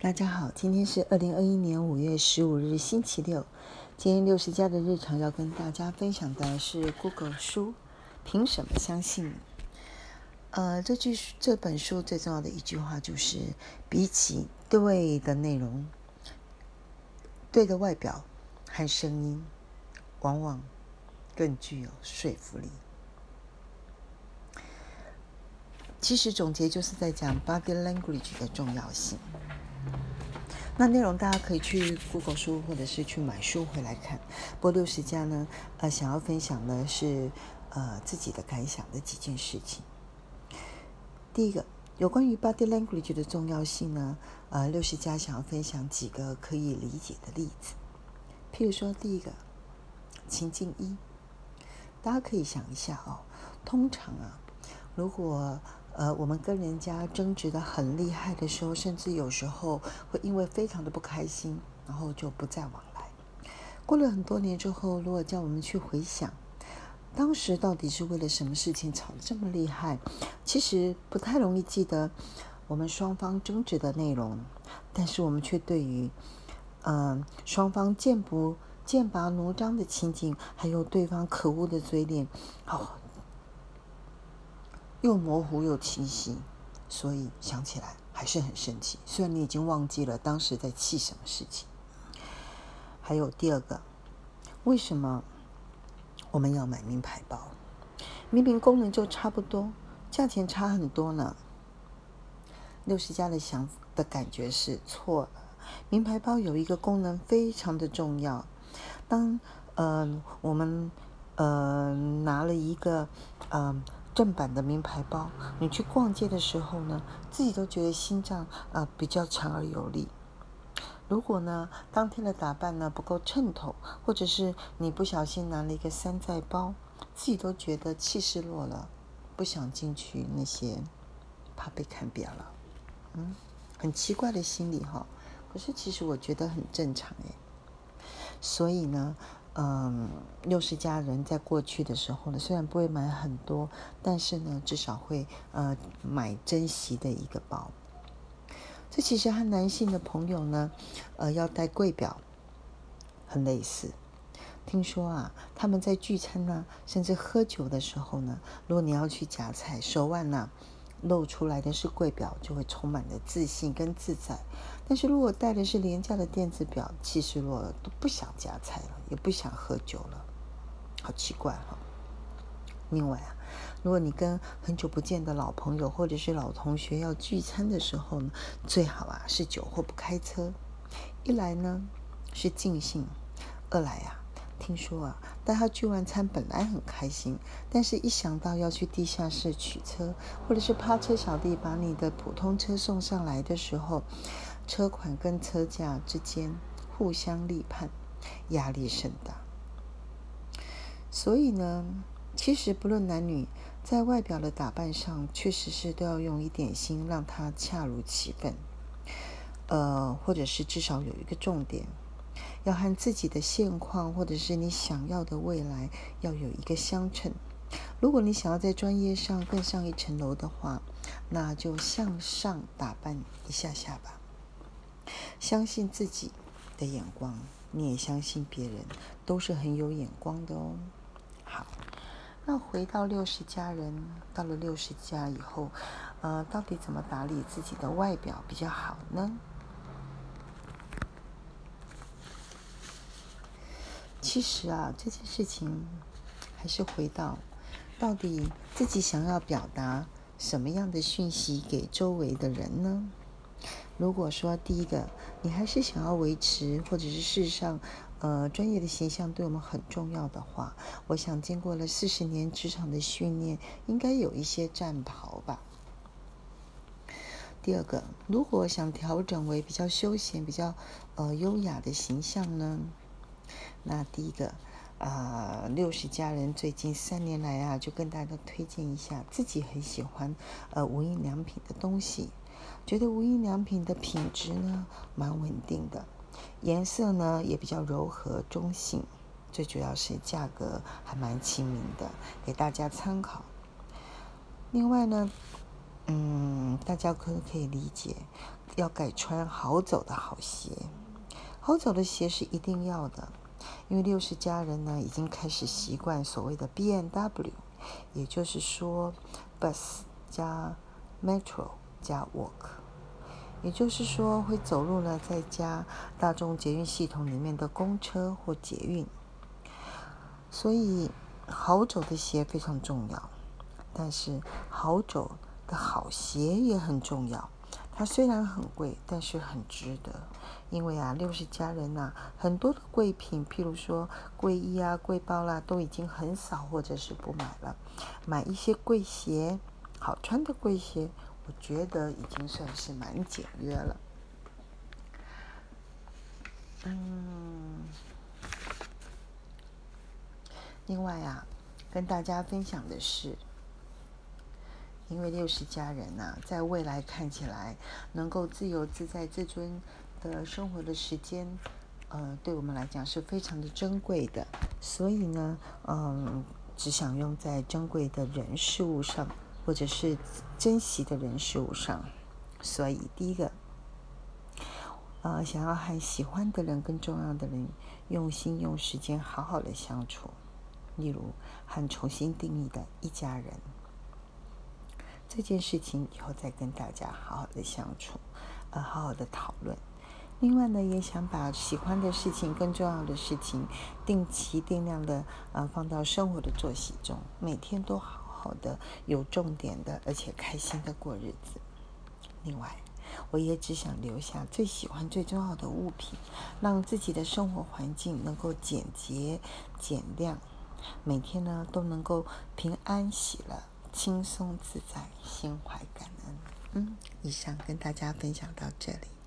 大家好，今天是二零二一年五月十五日，星期六。今天六十加的日常要跟大家分享的是 Google 书，凭什么相信你？呃，这句这本书最重要的一句话就是，比起对的内容，对的外表和声音，往往更具有说服力。其实总结就是在讲 body language 的重要性。那内容大家可以去 Google 书或者是去买书回来看。不过六十家呢，呃，想要分享的是呃自己的感想的几件事情。第一个，有关于 body language 的重要性呢，呃，六十家想要分享几个可以理解的例子。譬如说，第一个情境一，大家可以想一下哦，通常啊，如果呃，我们跟人家争执的很厉害的时候，甚至有时候会因为非常的不开心，然后就不再往来。过了很多年之后，如果叫我们去回想，当时到底是为了什么事情吵得这么厉害，其实不太容易记得我们双方争执的内容，但是我们却对于，嗯，双方剑不剑拔弩张的情景，还有对方可恶的嘴脸，哦。又模糊又清晰，所以想起来还是很生气。虽然你已经忘记了当时在气什么事情。还有第二个，为什么我们要买名牌包？明明功能就差不多，价钱差很多呢。六十家的想的感觉是错了。名牌包有一个功能非常的重要。当呃我们呃拿了一个嗯。正版的名牌包，你去逛街的时候呢，自己都觉得心脏啊比较强而有力。如果呢当天的打扮呢不够衬头，或者是你不小心拿了一个山寨包，自己都觉得气势弱了，不想进去那些，怕被看扁了。嗯，很奇怪的心理哈。可是其实我觉得很正常诶。所以呢。嗯，六十家人在过去的时候呢，虽然不会买很多，但是呢，至少会呃买珍惜的一个包。这其实和男性的朋友呢，呃，要戴贵表很类似。听说啊，他们在聚餐呢，甚至喝酒的时候呢，如果你要去夹菜，手腕呢。露出来的是贵表，就会充满了自信跟自在。但是如果戴的是廉价的电子表，气势弱了，都不想夹菜了，也不想喝酒了，好奇怪哈。另外啊，如果你跟很久不见的老朋友或者是老同学要聚餐的时候呢，最好啊是酒后不开车。一来呢是尽兴，二来呀。听说啊，带他聚完餐本来很开心，但是一想到要去地下室取车，或者是趴车小弟把你的普通车送上来的时候，车款跟车价之间互相立判，压力甚大。所以呢，其实不论男女，在外表的打扮上，确实是都要用一点心，让他恰如其分。呃，或者是至少有一个重点。要和自己的现况，或者是你想要的未来，要有一个相称。如果你想要在专业上更上一层楼的话，那就向上打扮一下下吧。相信自己的眼光，你也相信别人，都是很有眼光的哦。好，那回到六十家人，到了六十家以后，呃，到底怎么打理自己的外表比较好呢？其实啊，这件事情还是回到，到底自己想要表达什么样的讯息给周围的人呢？如果说第一个，你还是想要维持，或者是事实上，呃，专业的形象对我们很重要的话，我想经过了四十年职场的训练，应该有一些战袍吧。第二个，如果想调整为比较休闲、比较呃优雅的形象呢？那第一个，啊，六十家人最近三年来啊，就跟大家推荐一下自己很喜欢呃无印良品的东西，觉得无印良品的品质呢蛮稳定的，颜色呢也比较柔和中性，最主要是价格还蛮亲民的，给大家参考。另外呢，嗯，大家可可以理解，要改穿好走的好鞋。好走的鞋是一定要的，因为六十家人呢已经开始习惯所谓的 B N W，也就是说 bus 加 metro 加 walk，也就是说会走路呢，再加大众捷运系统里面的公车或捷运。所以好走的鞋非常重要，但是好走的好鞋也很重要。它虽然很贵，但是很值得。因为啊，六十家人呐，很多的贵品，譬如说贵衣啊、贵包啦，都已经很少或者是不买了。买一些贵鞋，好穿的贵鞋，我觉得已经算是蛮简约了。嗯，另外啊，跟大家分享的是，因为六十家人呐，在未来看起来能够自由自在、自尊。的生活的时间，呃，对我们来讲是非常的珍贵的，所以呢，嗯，只想用在珍贵的人事物上，或者是珍惜的人事物上。所以，第一个，呃，想要和喜欢的人、更重要的人，用心用时间好好的相处，例如和重新定义的一家人这件事情，以后再跟大家好好的相处，呃，好好的讨论。另外呢，也想把喜欢的事情、更重要的事情，定期定量的啊放到生活的作息中，每天都好好的、有重点的，而且开心的过日子。另外，我也只想留下最喜欢、最重要的物品，让自己的生活环境能够简洁、简亮，每天呢都能够平安喜乐、轻松自在、心怀感恩。嗯，以上跟大家分享到这里。